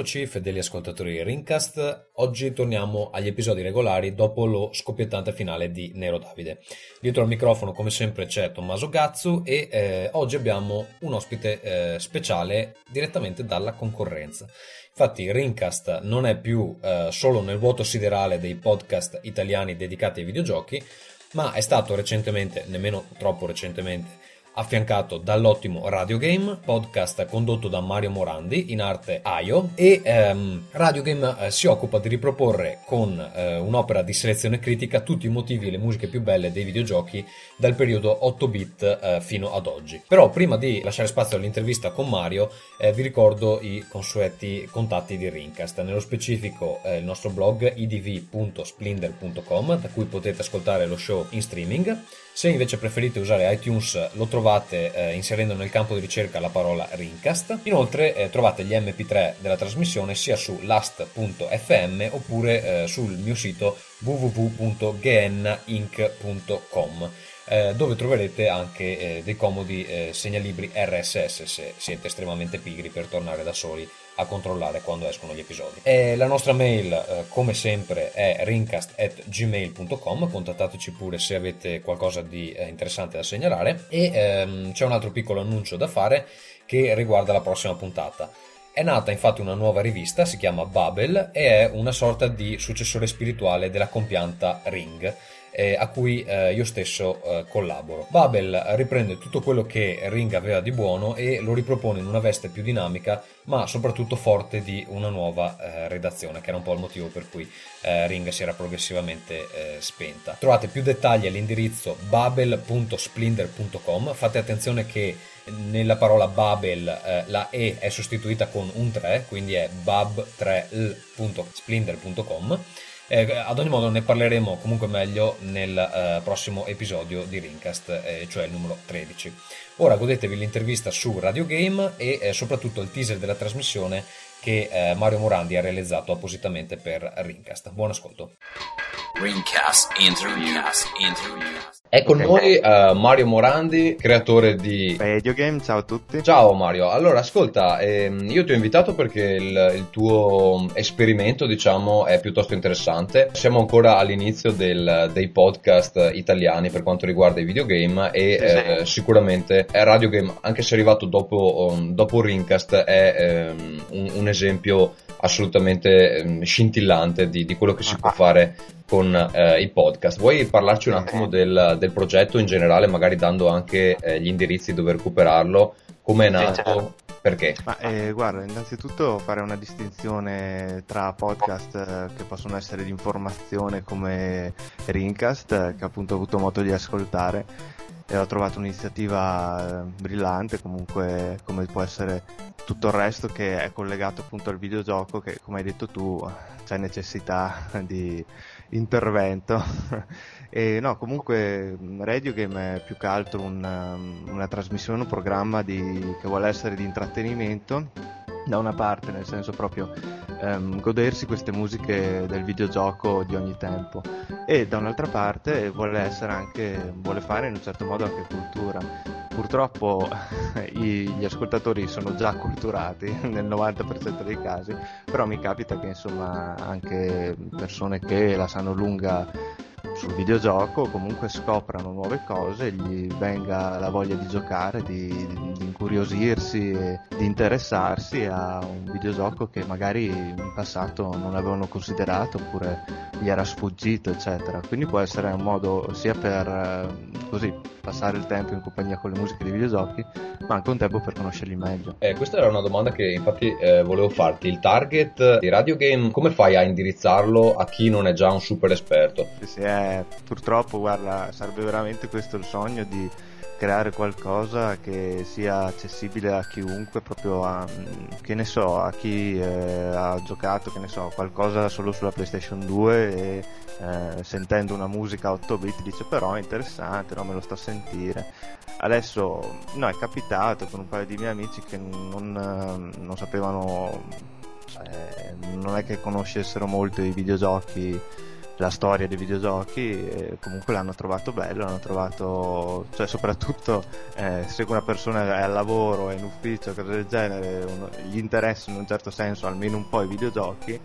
Rieccoci, fedeli ascoltatori di Rincast. Oggi torniamo agli episodi regolari dopo lo scoppiettante finale di Nero Davide. Dietro al microfono, come sempre, c'è Tommaso Gazzu e eh, oggi abbiamo un ospite eh, speciale direttamente dalla concorrenza. Infatti, Rincast non è più eh, solo nel vuoto siderale dei podcast italiani dedicati ai videogiochi, ma è stato recentemente, nemmeno troppo recentemente, affiancato dall'ottimo Radio Game, podcast condotto da Mario Morandi, in arte Aio, e ehm, Radio Game eh, si occupa di riproporre con eh, un'opera di selezione critica tutti i motivi e le musiche più belle dei videogiochi dal periodo 8-bit eh, fino ad oggi. Però prima di lasciare spazio all'intervista con Mario, eh, vi ricordo i consueti contatti di Rincast, nello specifico eh, il nostro blog idv.splinder.com, da cui potete ascoltare lo show in streaming, se invece preferite usare iTunes lo trovate eh, inserendo nel campo di ricerca la parola Rincast. Inoltre eh, trovate gli MP3 della trasmissione sia su last.fm oppure eh, sul mio sito www.gninc.com eh, dove troverete anche eh, dei comodi eh, segnalibri RSS se siete estremamente pigri per tornare da soli a controllare quando escono gli episodi. E la nostra mail, eh, come sempre, è rincast.gmail.com, contattateci pure se avete qualcosa di eh, interessante da segnalare. E ehm, c'è un altro piccolo annuncio da fare che riguarda la prossima puntata. È nata infatti una nuova rivista, si chiama Babel e è una sorta di successore spirituale della compianta Ring eh, a cui eh, io stesso eh, collaboro. Babel riprende tutto quello che Ring aveva di buono e lo ripropone in una veste più dinamica, ma soprattutto forte di una nuova eh, redazione, che era un po' il motivo per cui eh, Ring si era progressivamente eh, spenta. Trovate più dettagli all'indirizzo babel.splinder.com. Fate attenzione che nella parola Babel eh, la E è sostituita con un 3, quindi è bab3l.splinder.com eh, ad ogni modo ne parleremo comunque meglio nel eh, prossimo episodio di Rincast, eh, cioè il numero 13. Ora godetevi l'intervista su Radio Game e eh, soprattutto il teaser della trasmissione che eh, Mario Morandi ha realizzato appositamente per Rincast. Buon ascolto. Rincast Interviews. Interviews. È con noi uh, Mario Morandi, creatore di Radio Game. Ciao a tutti. Ciao Mario. Allora, ascolta, ehm, io ti ho invitato perché il, il, tuo esperimento, diciamo, è piuttosto interessante. Siamo ancora all'inizio del, dei podcast italiani per quanto riguarda i videogame e sì, eh, sì. sicuramente Radio Game, anche se è arrivato dopo, um, dopo Rincast, è um, un, un esempio assolutamente um, scintillante di, di, quello che si ah. può fare con eh, i podcast. Vuoi parlarci un attimo del, del, progetto in generale, magari dando anche eh, gli indirizzi dove recuperarlo, come è nato, sì, certo. perché? Ma, eh, guarda, innanzitutto fare una distinzione tra podcast eh, che possono essere di informazione come Rincast, che appunto ho avuto modo di ascoltare, e ho trovato un'iniziativa eh, brillante, comunque come può essere tutto il resto che è collegato appunto al videogioco che come hai detto tu c'è necessità di intervento. e no, comunque Radio Game è più che altro una, una trasmissione, un programma di, che vuole essere di intrattenimento da una parte, nel senso proprio ehm, godersi queste musiche del videogioco di ogni tempo e da un'altra parte vuole essere anche vuole fare in un certo modo anche cultura. Purtroppo i, gli ascoltatori sono già culturati nel 90% dei casi, però mi capita che insomma anche persone che la sanno lunga sul videogioco comunque scoprano nuove cose, gli venga la voglia di giocare, di, di incuriosirsi e di interessarsi a un videogioco che magari in passato non avevano considerato oppure gli era sfuggito eccetera. Quindi può essere un modo sia per eh, così passare il tempo in compagnia con le musiche dei videogiochi, ma anche un tempo per conoscerli meglio. Eh, questa era una domanda che infatti eh, volevo farti. Il target di Radio Game, come fai a indirizzarlo a chi non è già un super esperto? Sì, sì, eh, purtroppo, guarda, sarebbe veramente questo il sogno di creare qualcosa che sia accessibile a chiunque, proprio a, che ne so, a chi eh, ha giocato, che ne so, qualcosa solo sulla PlayStation 2 e eh, sentendo una musica a 8 bit dice però è interessante, no, me lo sto a sentire. Adesso, no, è capitato con un paio di miei amici che non, non sapevano, cioè, non è che conoscessero molto i videogiochi la storia dei videogiochi e comunque l'hanno trovato bello, l'hanno trovato, cioè soprattutto eh, se una persona è al lavoro, è in ufficio, cose del genere, uno, gli interessano in un certo senso almeno un po' i videogiochi,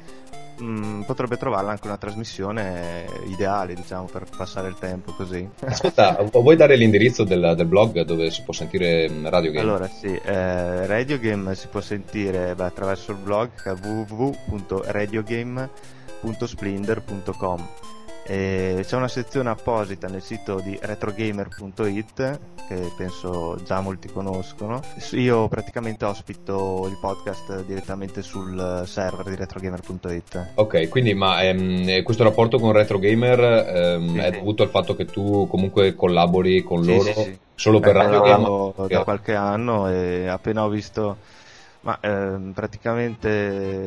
mh, mm, potrebbe trovarla anche una trasmissione ideale, diciamo, per passare il tempo così. Ascolta, vuoi dare l'indirizzo del, del, blog dove si può sentire mm, Radio Game? Allora, sì, eh, Radio Game si può sentire beh, attraverso il blog www.radiogame.splendor.com e c'è una sezione apposita nel sito di retrogamer.it che penso già molti conoscono. Io praticamente ospito il podcast direttamente sul server di retrogamer.it. Ok, quindi ma ehm, questo rapporto con Retrogamer ehm, sì, è dovuto al fatto che tu comunque collabori con sì, loro sì, solo per Radio Gamer? Da qualche anno e appena ho visto ma ehm, praticamente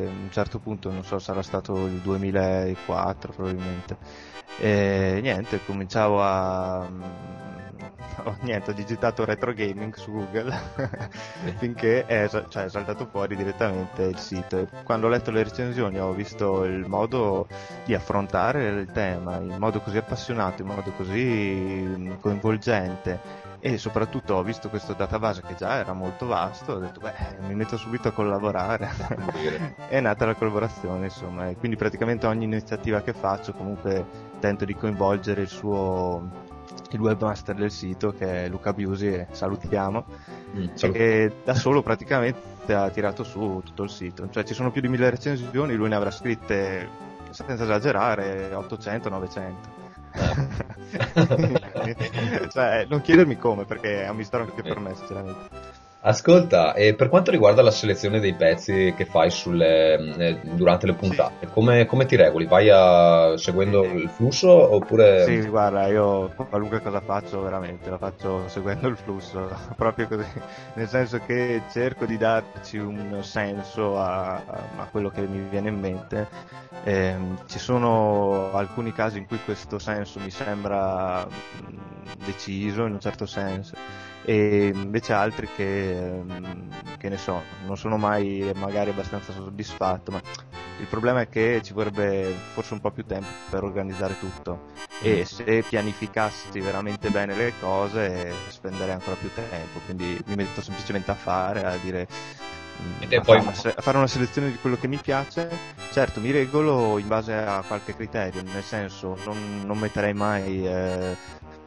a un certo punto, non so, sarà stato il 2004 probabilmente. E niente, cominciavo a. Oh, niente, ho digitato retro gaming su Google finché è, cioè, è, saltato fuori direttamente il sito. Quando ho letto le recensioni ho visto il modo di affrontare il tema in modo così appassionato, in modo così coinvolgente e soprattutto ho visto questo database che già era molto vasto, ho detto beh mi metto subito a collaborare. È nata la collaborazione insomma e quindi praticamente ogni iniziativa che faccio comunque tento di coinvolgere il suo il webmaster del sito che è Luca Biusi salutiamo. Mm, e da solo praticamente ha tirato su tutto il sito. Cioè ci sono più di mille recensioni lui ne avrà scritte senza esagerare 800-900 cioè, non chiedermi come perché è un mistero anche per me sinceramente Ascolta, e per quanto riguarda la selezione dei pezzi che fai sulle, eh, durante le puntate, sì. come, come, ti regoli? Vai a, seguendo sì. il flusso oppure... Sì, guarda, io qualunque cosa faccio veramente, la faccio seguendo il flusso, proprio così, nel senso che cerco di darci un senso a, a quello che mi viene in mente. Eh, ci sono alcuni casi in cui questo senso mi sembra deciso in un certo senso e invece altri che, che ne so, non sono mai magari abbastanza soddisfatto, ma il problema è che ci vorrebbe forse un po' più tempo per organizzare tutto e mm. se pianificassi veramente bene le cose spenderei ancora più tempo, quindi mi metto semplicemente a fare, a dire mm, a, poi... fare una, a, fare una, selezione di quello che mi piace. Certo, mi regolo in base a qualche criterio, nel senso non, non metterei mai eh,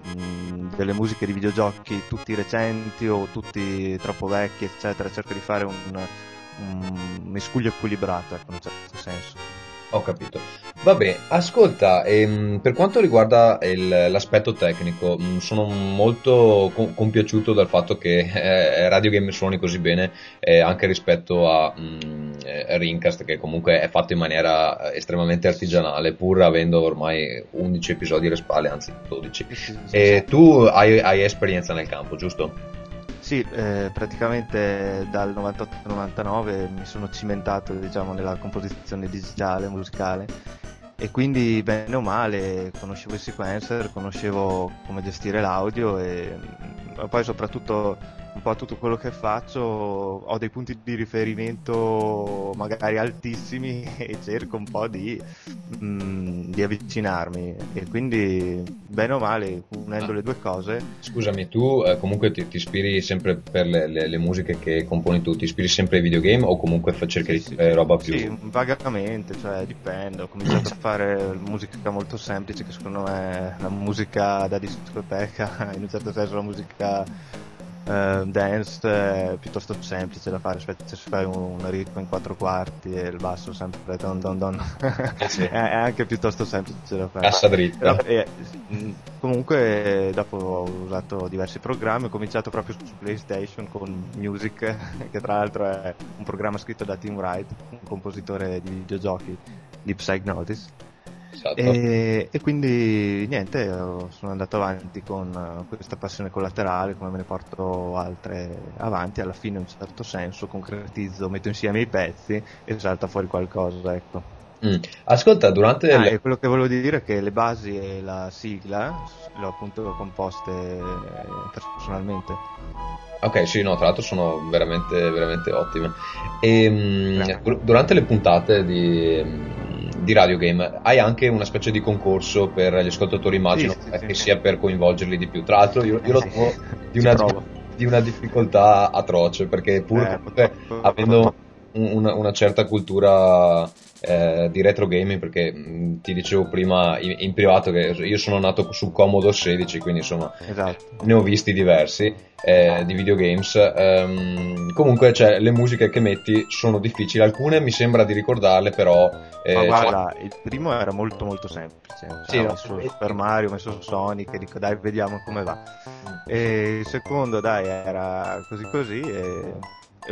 mh, delle musiche di videogiochi tutti recenti o tutti troppo vecchi, eccetera, cerco di fare un, un miscuglio equilibrato, ecco, in un certo senso. Ho capito. Vabbè, ascolta, ehm, per quanto riguarda il, l'aspetto tecnico, mh, mm, sono molto com- compiaciuto dal fatto che eh, Radio Game suoni così bene eh, anche rispetto a mh, mm, eh, Rincast, che comunque è fatto in maniera estremamente artigianale, pur avendo ormai 11 episodi alle spalle, anzi 12. E tu hai, hai esperienza nel campo, giusto? Sì, eh, praticamente dal 98-99 mi sono cimentato diciamo, nella composizione digitale, musicale e quindi bene o male conoscevo i sequencer, conoscevo come gestire l'audio e poi soprattutto un po' tutto quello che faccio ho dei punti di riferimento magari altissimi e cerco un po' di, mh, mm, di avvicinarmi e quindi bene o male unendo ah. le due cose scusami tu eh, comunque ti, ti, ispiri sempre per le, le, le, musiche che componi tu ti ispiri sempre ai videogame o comunque cerchi sì, di fare roba più sì vagamente cioè dipende ho cominciato a fare musica molto semplice che secondo me è la musica da discoteca in un certo senso la musica uh, dance è piuttosto semplice da fare, aspetta se fai un, un ritmo in quattro quarti e il basso sempre don don don, eh sì. è, anche piuttosto semplice da fare. Cassa dritta. E, comunque dopo ho usato diversi programmi, ho cominciato proprio su PlayStation con Music, che tra l'altro è un programma scritto da Tim Wright, un compositore di videogiochi di Psychnosis Esatto. E, e, quindi niente, sono andato avanti con eh, questa passione collaterale, come me ne porto altre avanti, alla fine in un certo senso concretizzo, metto insieme i pezzi e salta fuori qualcosa, ecco. Mm. Ascolta, durante... Ah, le... quello che volevo dire è che le basi e la sigla le ho appunto composte personalmente. Ok, sì, no, tra l'altro sono veramente, veramente ottime. E, um, durante le puntate di, di Radio Game, hai anche una specie di concorso per gli ascoltatori, immagino, Sì, sì, sì, che sia per coinvolgerli di più. Tra l'altro, io, io lo Sì. trovo di una, di una difficoltà atroce, perché pur Eh, avendo un- una, una certa cultura eh, di retro gaming, perché mh, ti dicevo prima in, in privato che io sono nato su Commodore 16, quindi insomma Esatto. ne ho visti diversi eh, di videogames. Ehm, comunque, cioè, le musiche che metti sono difficili. Alcune mi sembra di ricordarle, però. eh, Ma cioè- guarda, il primo era molto molto semplice. Cioè, Sì, ho messo Super Mario, ho messo Sonic e dico dai vediamo come va. E il secondo dai era così così e,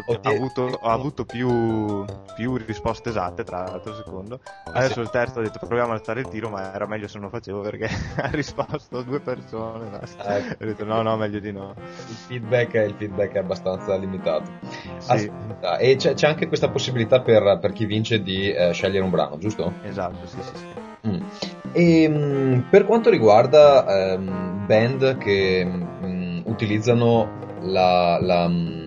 ho, Oddio. avuto, ho avuto più, più risposte esatte tra l'altro secondo. Adesso sì. il terzo ho detto proviamo a alzare il tiro ma era meglio se non lo facevo perché ha risposto due persone. basta. Eh. Ho detto no no meglio di no. il feedback, il feedback è abbastanza limitato. Sì, Aspetta, e c'è, c'è anche questa possibilità per, per chi vince di eh, scegliere un brano, giusto? esatto, sì sì sì. Mm. E mm, per quanto riguarda ehm, band che mm, utilizzano la, la, mm, eh,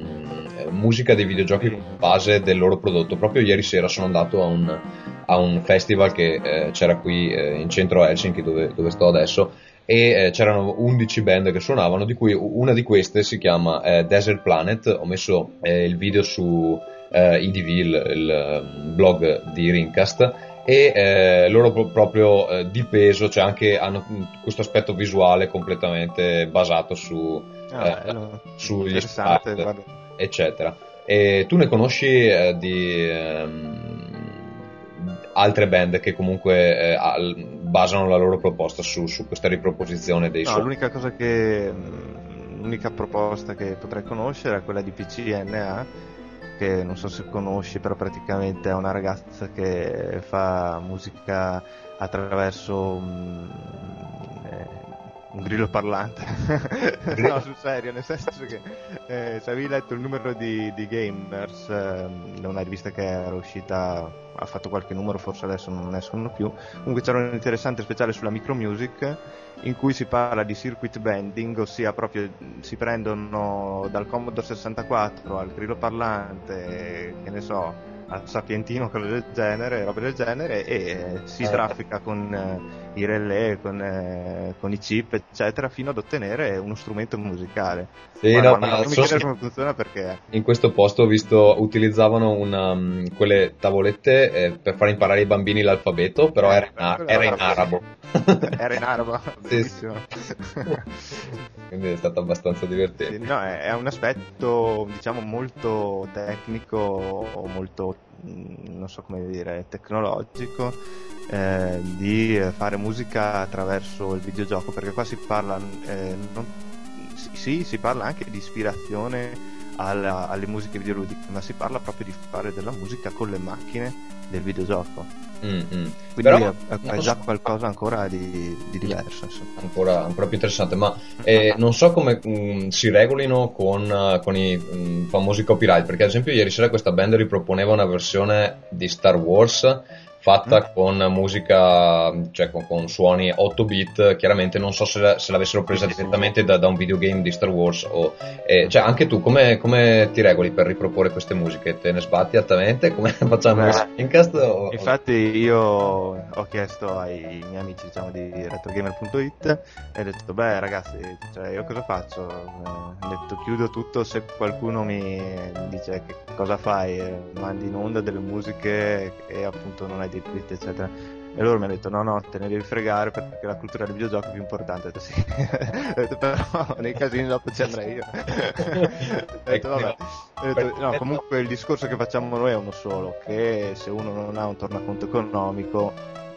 musica dei videogiochi come base del loro prodotto, proprio ieri sera sono andato a un, a un festival che eh, c'era qui eh, in centro Helsinki dove, dove sto adesso e eh, c'erano 11 band che suonavano, di cui una di queste si chiama eh, Desert Planet. Ho messo eh, il video su eh, IDV, il, il, eh, blog di Rincast, e eh, loro pro- proprio eh, di peso, cioè anche hanno mm, questo aspetto visuale completamente basato su, Ah, eh, sugli guarda. Eccetera. E tu ne conosci eh, di ehm, altre band che comunque eh, al- basano la loro proposta su, su questa riproposizione dei No, suoni? l'unica cosa che mh, l'unica proposta che potrei conoscere è quella di PCNA che non so se conosci, però praticamente è una ragazza che fa musica attraverso mh, eh, un grillo parlante. no, sul serio, nel senso che eh, se avevi letto il numero di, di Gamers, da una rivista che era uscita, ha fatto qualche numero, forse adesso non escono più. Comunque c'era un interessante speciale sulla micro music in cui si parla di circuit bending, ossia proprio si prendono dal Commodore 64 al grillo parlante, che ne so, sapientino, cose del genere, robe del genere, e si Eh. traffica con eh, i relè, con, eh, con i chip, eccetera, fino ad ottenere uno strumento musicale. Sì, Guarda, no, ma ma non mi so chiedere che come funziona perché in questo posto ho visto utilizzavano una, mm, quelle tavolette eh, per far imparare ai bambini l'alfabeto, però era in, era in arabo. era in arabo, bellissimo. Quindi è stato abbastanza divertente. Sì, no, è, è un aspetto diciamo molto tecnico, molto non so come dire, tecnologico eh, di fare musica attraverso il videogioco, perché qua si parla eh, non- sì, si parla anche di ispirazione alla- alle musiche videoludiche, ma si parla proprio di fare della musica con le macchine del videogioco. Mm, mm. Quindi Però è, è non già qualcosa ancora di, di diverso. Insomma. ancora, ancora più interessante, ma eh, non so come mm, si regolino con, con i mm, famosi copyright, perché ad esempio ieri sera questa band riproponeva una versione di Star Wars fatta Mm. con musica, cioè con, con suoni 8 bit, chiaramente non so se, la- se l'avessero presa direttamente da, da un videogame di Star Wars o... eh, cioè anche tu come, come ti regoli per riproporre queste musiche? Te ne sbatti altamente come facciamo Beh, su Incast? O... Infatti io ho chiesto ai miei amici diciamo di retrogamer.it e ho detto beh ragazzi cioè, io cosa faccio? Eh, ho detto chiudo tutto se qualcuno mi dice che cosa fai, Eh, mandi in onda delle musiche e appunto non hai dei diritti eccetera. E loro mi hanno detto no no te ne devi fregare perché la cultura del videogioco è più importante. Ho detto sì. Ho detto però nei casini dopo ci andrei io. Ho detto vabbè. Ho detto, no, comunque il discorso che facciamo noi è uno solo, che se uno non ha un tornaconto economico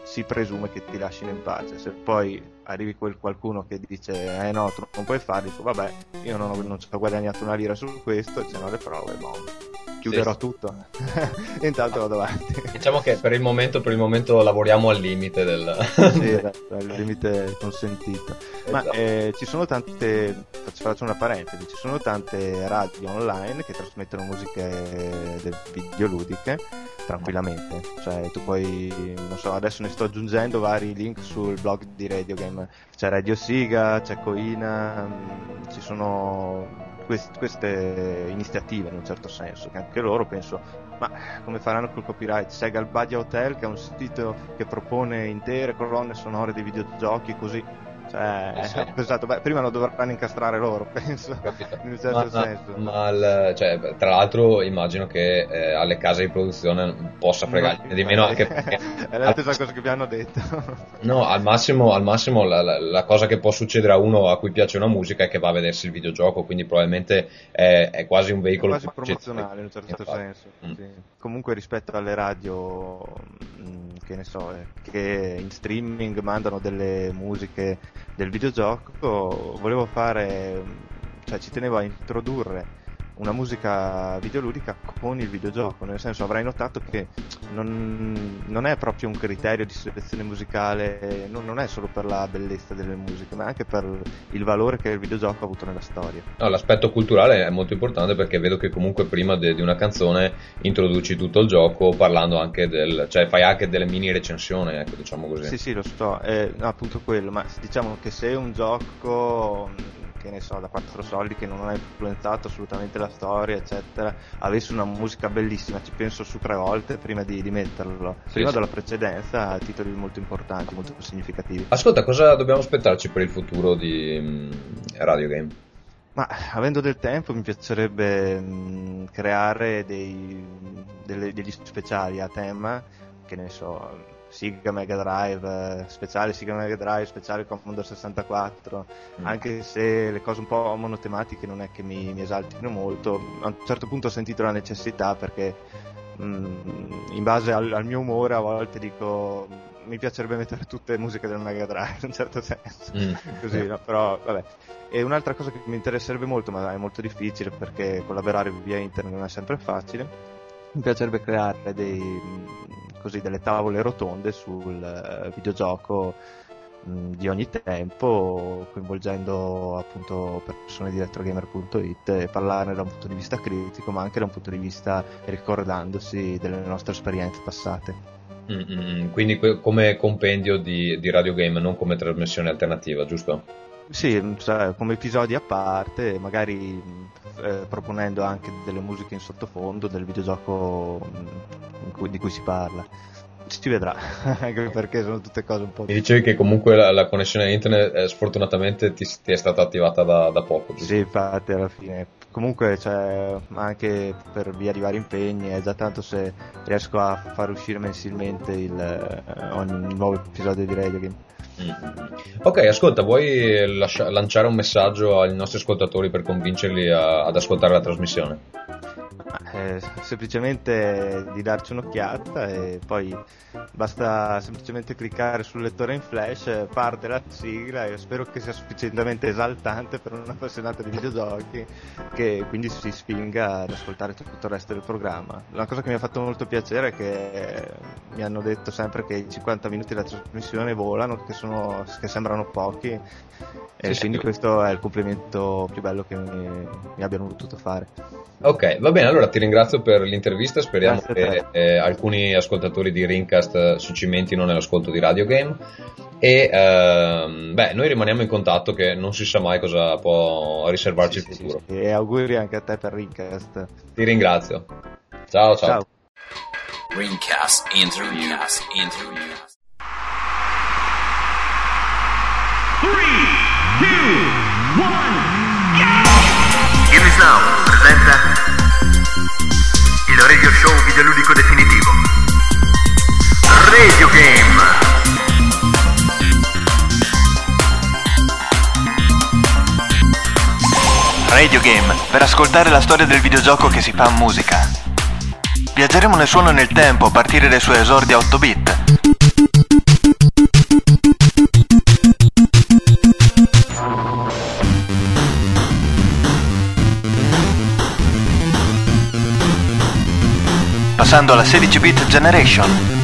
si presume che ti lasciano in pace. Se poi arrivi quel qualcuno che dice eh no, tu non puoi farlo, dico vabbè, io non ho, non ci ho guadagnato una lira su questo, ce n'ho le prove, boh, chiuderò Sì. tutto. e intanto vado avanti. Diciamo che per il momento, per il momento lavoriamo al limite del... sì, esatto, il limite consentito. Ma Esatto. eh, ci sono tante, faccio, faccio una parentesi, ci sono tante radio online che trasmettono musiche de- videoludiche tranquillamente, cioè tu puoi, non so, adesso ne sto aggiungendo vari link sul blog di Radio Game, c'è Radio Siga, c'è Coina, mm, ci sono quest- queste iniziative in un certo senso, che anche loro penso Ma come faranno col copyright? C'è Galbadia Hotel che è un sito che propone intere colonne sonore di videogiochi così cioè, eh sì. pensato, beh, prima lo dovranno incastrare loro, penso. In un certo ma, senso. Ma il, cioè, tra l'altro immagino che eh, alle case di produzione possa fregargliene di meno anche perché... È la stessa cosa che mi hanno detto. no, al massimo, al massimo la, la, la, cosa che può succedere a uno a cui piace una musica è che va a vedersi il videogioco, quindi probabilmente è, è quasi un veicolo... È quasi promozionale in un certo senso. Mm. Sì. Comunque rispetto alle radio, mm, che ne so, eh, che in streaming mandano delle musiche del videogioco volevo fare, cioè ci tenevo a introdurre una musica videoludica con il videogioco, nel senso avrai notato che non, non è proprio un criterio di selezione musicale, non, non, è solo per la bellezza delle musiche, ma anche per il valore che il videogioco ha avuto nella storia. No, l'aspetto culturale è molto importante perché vedo che comunque prima de, di una canzone introduci tutto il gioco parlando anche del, cioè fai anche delle mini recensioni, ecco, diciamo così. Sì, sì, lo so, è appunto quello, ma diciamo che se un gioco che ne so, da quattro soldi che non ha influenzato assolutamente la storia, eccetera, avesse una musica bellissima, ci penso su tre volte prima di, di metterlo. Sì, prima sì. della precedenza, titoli molto importanti, molto significativi. Ascolta, cosa dobbiamo aspettarci per il futuro di um, Radio Game? Ma avendo del tempo mi piacerebbe mh, creare dei, delle, degli speciali a tema, che ne so, Sega Mega Drive, eh, speciale Sega Mega Drive, speciale Commodore 64, mm. anche se le cose un po' monotematiche non è che mi, mi, esaltino molto, a un certo punto ho sentito la necessità perché mh, mm, in base al, al, mio umore a volte dico mi piacerebbe mettere tutte le musiche del Mega Drive in un certo senso, mm. così, no? però vabbè. E un'altra cosa che mi interesserebbe molto, ma è molto difficile perché collaborare via internet non è sempre facile, mi piacerebbe creare dei così delle tavole rotonde sul eh, videogioco di ogni tempo, coinvolgendo appunto persone di retrogamer.it e parlarne da un punto di vista critico, ma anche da un punto di vista ricordandosi delle nostre esperienze passate. Mm-hmm. Quindi come compendio di, di Radio Game, non come trasmissione alternativa, giusto? Sì, cioè, come episodi a parte, magari eh, proponendo anche delle musiche in sottofondo del videogioco cui, di cui si parla. Si vedrà, anche perché sono tutte cose un po'. Mi dicevi che comunque la, la connessione internet eh, sfortunatamente ti, ti, è stata attivata da, da poco. Giusto? Sì, infatti alla fine. Comunque, cioè, anche per via di vari impegni, è già tanto se riesco a far uscire mensilmente il, eh, ogni nuovo episodio di Radio Game. Ok, ascolta, vuoi lascia- lanciare un messaggio ai nostri ascoltatori per convincerli a- ad ascoltare la trasmissione? Eh, semplicemente di darci un'occhiata e poi basta semplicemente cliccare sul lettore in flash, parte la sigla e spero che sia sufficientemente esaltante per un appassionato di videogiochi che quindi si spinga ad ascoltare tutto il resto del programma. La cosa che mi ha fatto molto piacere è che mi hanno detto sempre che i 50 minuti della trasmissione volano, che, sono, che sembrano pochi e sì, quindi sì. questo è il complimento più bello che mi, mi abbiano potuto fare. Ok, va bene, allora ti ringrazio per l'intervista, speriamo che eh, alcuni ascoltatori di Ringcast si cimentino nell'ascolto di Radio Game e ehm, beh, noi rimaniamo in contatto che non si sa mai cosa può riservarci sì, il futuro. Sì, e auguri anche a te per Ringcast. Ti ringrazio. Ciao ciao. ciao. Ringcast Interview. Ringcast Interview. 3, 2, 1, go! Games Now presenta il radio show videoludico definitivo. Radio Game. Radio Game, per ascoltare la storia del videogioco che si fa musica. Viaggeremo nel suono e nel tempo a partire dai suoi esordi a 8 bit. Passando alla 16-bit generation.